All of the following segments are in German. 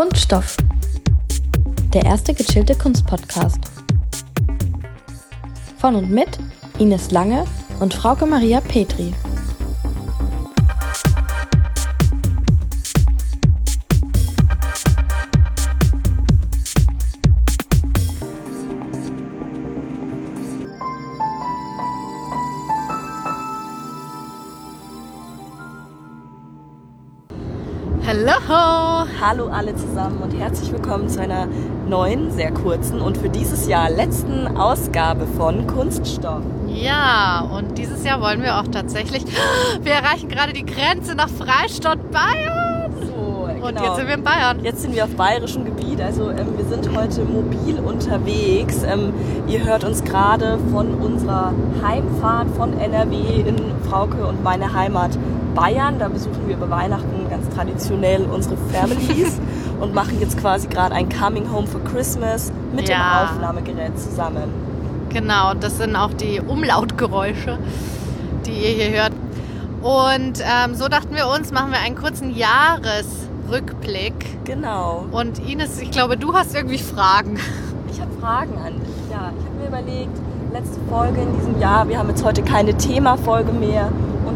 Kunststoff. Der erste gechillte Kunstpodcast. Von und mit Ines Lange und Frauke Maria Petri. Hallo! Hallo alle zusammen und herzlich willkommen zu einer neuen, sehr kurzen und für dieses Jahr letzten Ausgabe von Kunststoff. Ja, und dieses Jahr wollen wir auch tatsächlich. Wir erreichen gerade die Grenze nach Freistadt Bayern! So, Und genau. jetzt sind wir in Bayern. Jetzt sind wir auf bayerischem Gebiet, also ähm, wir sind heute mobil unterwegs. Ähm, ihr hört uns gerade von unserer Heimfahrt von NRW in Frauke und meine Heimat Bayern. Da besuchen wir über Weihnachten ganz traditionell unsere Families und machen jetzt quasi gerade ein Coming Home for Christmas mit Ja. dem Aufnahmegerät zusammen. Genau, das sind auch die Umlautgeräusche, die ihr hier hört. Und ähm, so dachten wir uns, machen wir einen kurzen Jahresrückblick. Genau. Und Ines, ich glaube, du hast irgendwie Fragen. Ich habe Fragen an dich. Ja, ich habe mir überlegt, letzte Folge in diesem Jahr, wir haben jetzt heute keine Themafolge mehr.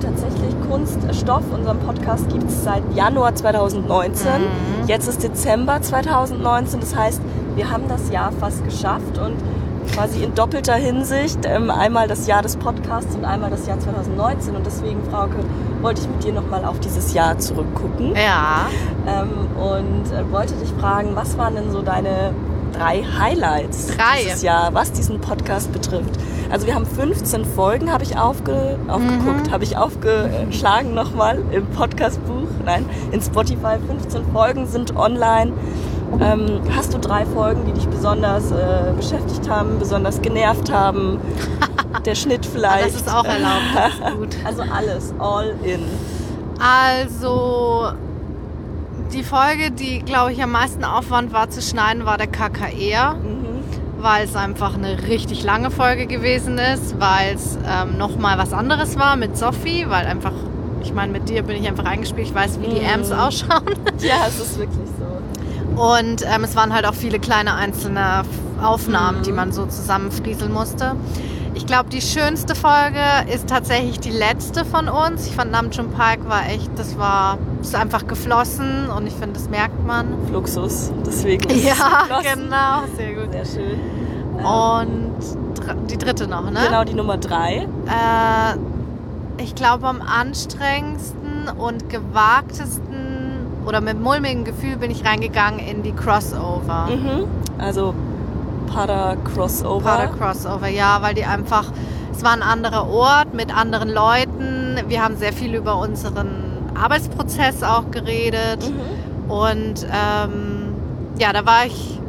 Tatsächlich Kunststoff, unseren Podcast gibt es seit Januar 2019. Mhm. Jetzt ist Dezember 2019. Das heißt, wir haben das Jahr fast geschafft und quasi in doppelter Hinsicht. Ähm, einmal das Jahr des Podcasts und einmal das Jahr 2019. Und deswegen, Frauke, wollte ich mit dir nochmal auf dieses Jahr zurückgucken. Ja. Ähm, und äh, wollte dich fragen, was waren denn so deine drei Highlights Drei. dieses Jahr, was diesen Podcast betrifft? Also wir haben 15 Folgen, habe ich aufge, aufgeguckt, habe ich aufgeschlagen nochmal im Podcastbuch, nein, in Spotify. 15 Folgen sind online. Ähm, hast du drei Folgen, die dich besonders äh, beschäftigt haben, besonders genervt haben? Der Schnitt vielleicht? Das ist auch erlaubt, das ist gut. Also alles, all in. Also, die Folge, die, glaube ich, am meisten Aufwand war zu schneiden, war der KKR, Mhm. Weil es einfach eine richtig lange Folge gewesen ist, weil es ähm, nochmal was anderes war mit Sophie, weil einfach, ich meine, mit dir bin ich einfach eingespielt, ich weiß, wie die Mhm. Amps ausschauen. Ja, es ist wirklich so. Und ähm, es waren halt auch viele kleine einzelne Aufnahmen, Mhm. die man so zusammenfrieseln musste. Ich glaube, die schönste Folge ist tatsächlich die letzte von uns. Ich fand Namjoon Park war echt, das war ist einfach geflossen und ich finde, das merkt man. Fluxus. Deswegen ist Ja, geflossen. genau, sehr gut. Sehr schön. Und dr- die dritte noch, ne? Genau, die Nummer drei. Äh, ich glaube, am anstrengendsten und gewagtesten oder mit mulmigem Gefühl bin ich reingegangen in die Crossover. Mhm. Also Pada Crossover. Powder Crossover, ja, weil die einfach, es war ein anderer Ort mit anderen Leuten. Wir haben sehr viel über unseren Arbeitsprozess auch geredet Mhm. und ähm, ja, da war ich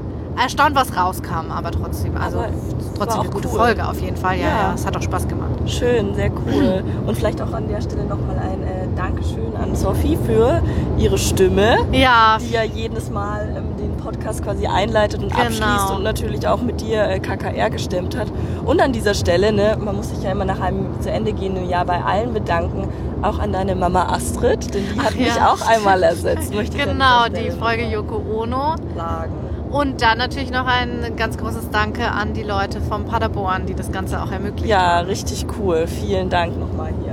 erstaunt, was rauskam, aber trotzdem, also Aber trotzdem eine gute cool. Folge auf jeden Fall. Ja, Ja. ja, es hat auch Spaß gemacht. Schön, sehr cool. Und vielleicht auch an der Stelle nochmal ein äh, Dankeschön an Sophie für ihre Stimme, Ja, die ja jedes Mal ähm, den Podcast quasi einleitet und Genau. abschließt und natürlich auch mit dir äh, KKR gestemmt hat. Und an dieser Stelle, ne, man muss sich ja immer nach einem zu Ende gehenden Jahr bei allen bedanken, auch an deine Mama Astrid, denn die hat Ach mich ja. auch einmal ersetzt. Möchte genau, die Folge Yoko Ono. sagen. Und dann natürlich noch ein ganz großes Danke an die Leute vom Paderborn, die das Ganze auch ermöglichen. Ja, richtig cool. Vielen Dank nochmal hier.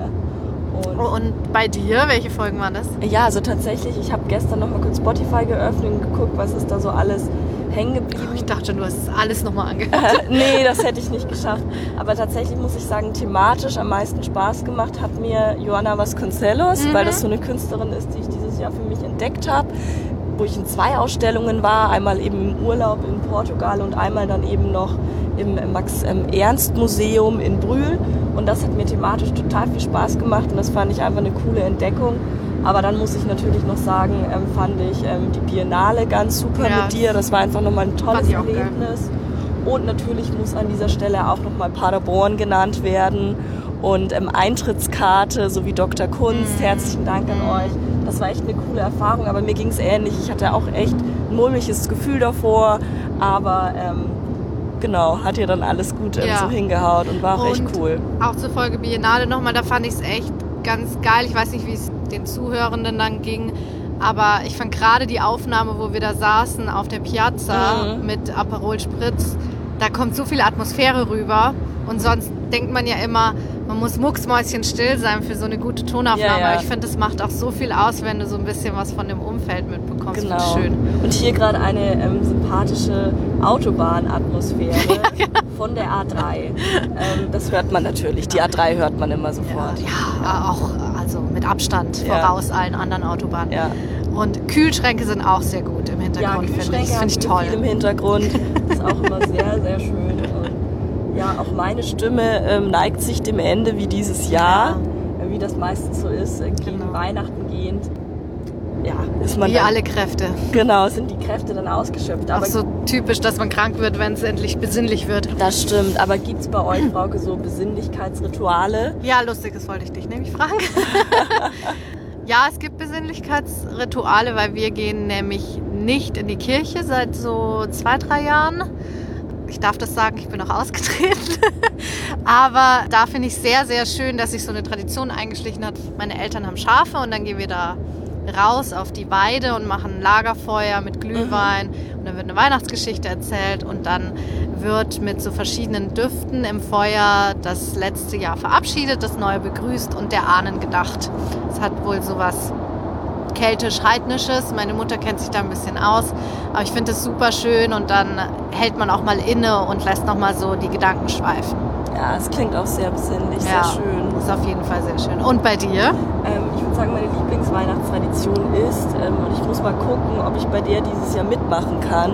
Und Und bei dir, welche Folgen waren das? ja, also tatsächlich, ich habe gestern nochmal kurz Spotify geöffnet und geguckt, was ist da so alles hängen geblieben. Ich dachte schon, du hast es alles nochmal angehört. nee, das hätte ich nicht geschafft. Aber tatsächlich muss ich sagen, thematisch am meisten Spaß gemacht hat mir Joana Vasconcelos, Mhm. weil das so eine Künstlerin ist, die ich dieses Jahr für mich entdeckt habe, wo ich in zwei Ausstellungen war, einmal eben im Urlaub in Portugal und einmal dann eben noch im Max Ernst Museum in Brühl. Und das hat mir thematisch total viel Spaß gemacht und das fand ich einfach eine coole Entdeckung. Aber dann muss ich natürlich noch sagen, ähm, fand ich ähm, die Biennale ganz super Ja, mit dir. Das war einfach nochmal ein tolles. Erlebnis. Und natürlich muss an dieser Stelle auch nochmal Paderborn genannt werden und ähm, Eintrittskarte sowie Dr. Kunst. Mhm. Herzlichen Dank an euch. Das war echt eine coole Erfahrung, aber mir ging es ähnlich. Ich hatte auch echt ein mulmiges Gefühl davor, aber ähm, genau, hat ja dann alles gut ähm, Ja. so hingehaut und war auch echt Und cool. Auch zur Folge Biennale nochmal, da fand ich es echt ganz geil. Ich weiß nicht, wie es den Zuhörenden dann ging, Aber ich fand gerade die Aufnahme, wo wir da saßen auf der Piazza Mhm. mit Aperol Spritz, da kommt so viel Atmosphäre rüber. Und sonst denkt man ja immer, muss mucksmäuschenstill sein für so eine gute Tonaufnahme. Ja, ja. Ich finde, es macht auch so viel aus, wenn du so ein bisschen was von dem Umfeld mitbekommst. Genau. Schön. Und hier gerade eine ähm, sympathische Autobahnatmosphäre von der A3. Ähm, das hört man natürlich. Die A3 hört man immer sofort. Ja, auch also mit Abstand Ja. voraus allen anderen Autobahnen. Ja. Und Kühlschränke sind auch sehr gut im Ja, Hintergrund, finde ich. Das finde ich toll. viel im Hintergrund. Das ist auch immer sehr, sehr schön. Ja, auch meine Stimme ähm, neigt sich dem Ende wie dieses Jahr, äh, wie das meistens so ist, äh, gegen Genau. Weihnachten gehend. Ja, ist man Wie dann, alle Kräfte. Genau, sind die Kräfte dann ausgeschöpft. Auch Aber so typisch, dass man krank wird, wenn es endlich besinnlich wird. das stimmt. Aber gibt es bei euch, Frauke, so Besinnlichkeitsrituale? Ja, lustig, das wollte ich dich nämlich fragen. ja, es gibt Besinnlichkeitsrituale, weil wir gehen nämlich nicht in die Kirche seit so zwei, drei Jahren. Ich darf das sagen, ich bin auch ausgetreten. Aber da finde ich sehr, sehr schön, dass sich so eine Tradition eingeschlichen hat. Meine Eltern haben Schafe und dann gehen wir da raus auf die Weide und machen ein Lagerfeuer mit Glühwein und dann wird eine Weihnachtsgeschichte erzählt und dann wird mit so verschiedenen Düften im Feuer das letzte Jahr verabschiedet, das neue begrüßt und der Ahnen gedacht. Es hat wohl sowas keltisch-heidnisches. Meine Mutter kennt sich da ein bisschen aus, aber ich finde es super schön und dann hält man auch mal inne und lässt noch mal so die Gedanken schweifen. Ja, es klingt auch sehr besinnlich, Ja. sehr schön. Ist auf jeden Fall sehr schön. Und bei dir? Ähm, ich würde sagen, meine Lieblingsweihnachtstradition ist, ähm, und ich muss mal gucken, ob ich bei der dieses Jahr mitmachen kann.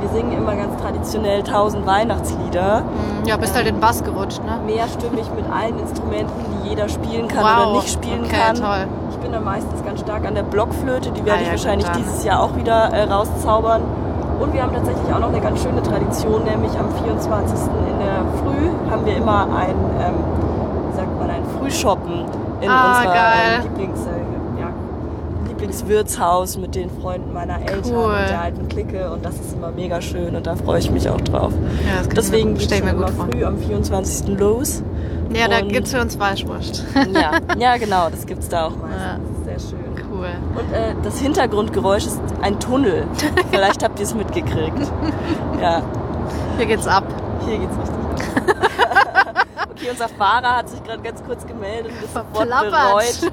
Wir singen immer ganz traditionell 1000 Weihnachtslieder, Hm, Ja, bist halt in den Bass gerutscht, ne? mehrstimmig mit allen Instrumenten, die jeder spielen kann Wow. oder nicht spielen okay, kann. toll. Ich dann meistens ganz stark an der Blockflöte, die werde Ah, ich ja, wahrscheinlich gut, dann. dieses Jahr auch wieder äh, rauszaubern. Und wir haben tatsächlich auch noch eine ganz schöne Tradition, nämlich am 24. in der Früh haben wir immer ein, ähm, wie sagt man, ein Frühshoppen in Ah, unserer ähm, Lieblings, äh, Lieblingswirtshaus mit den Freunden meiner Eltern Cool. und der alten Clique und das ist immer mega schön und da freue ich mich auch drauf. Ja, das Deswegen geht es immer vor. früh am 24. los. Ja, da Und- gibt's für uns Weißwurst. Ja, ja genau, das gibt's da auch meistens. Ja. Das ist sehr schön. Cool. Und äh, das Hintergrundgeräusch ist ein Tunnel. Vielleicht habt ihr es mitgekriegt. Ja, Hier geht's ab. hier geht's richtig ab. okay, unser Fahrer hat sich gerade ganz kurz gemeldet und ist sofort bereut.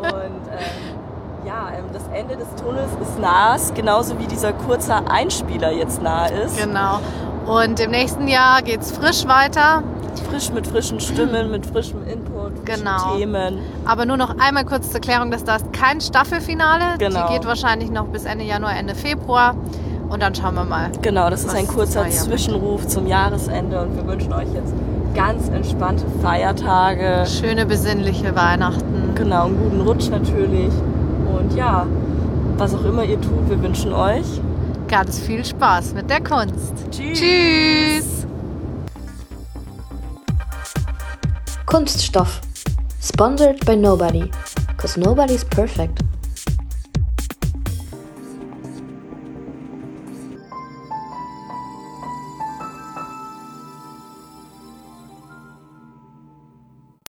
Und ähm, ja, ähm, das Ende des Tunnels ist nah, genauso wie dieser kurze Einspieler jetzt nah ist. Genau. Und im nächsten Jahr geht's frisch weiter. Frisch mit frischen Stimmen, mit frischem Input, frischen Genau. Themen. Aber nur noch einmal kurz zur Klärung, dass das kein Staffelfinale. Genau. Die geht wahrscheinlich noch bis Ende Januar, Ende Februar. Und dann schauen wir mal. Genau, das ist ein kurzer Zwischenruf zum Jahresende und wir wünschen euch jetzt ganz entspannte Feiertage. Schöne, besinnliche Weihnachten. Genau, einen guten Rutsch natürlich. Und ja, was auch immer ihr tut, wir wünschen euch. Ganz viel Spaß mit der Kunst. Tschüss. Tschüss. Kunststoff. Sponsored by nobody. Cause nobody's perfect.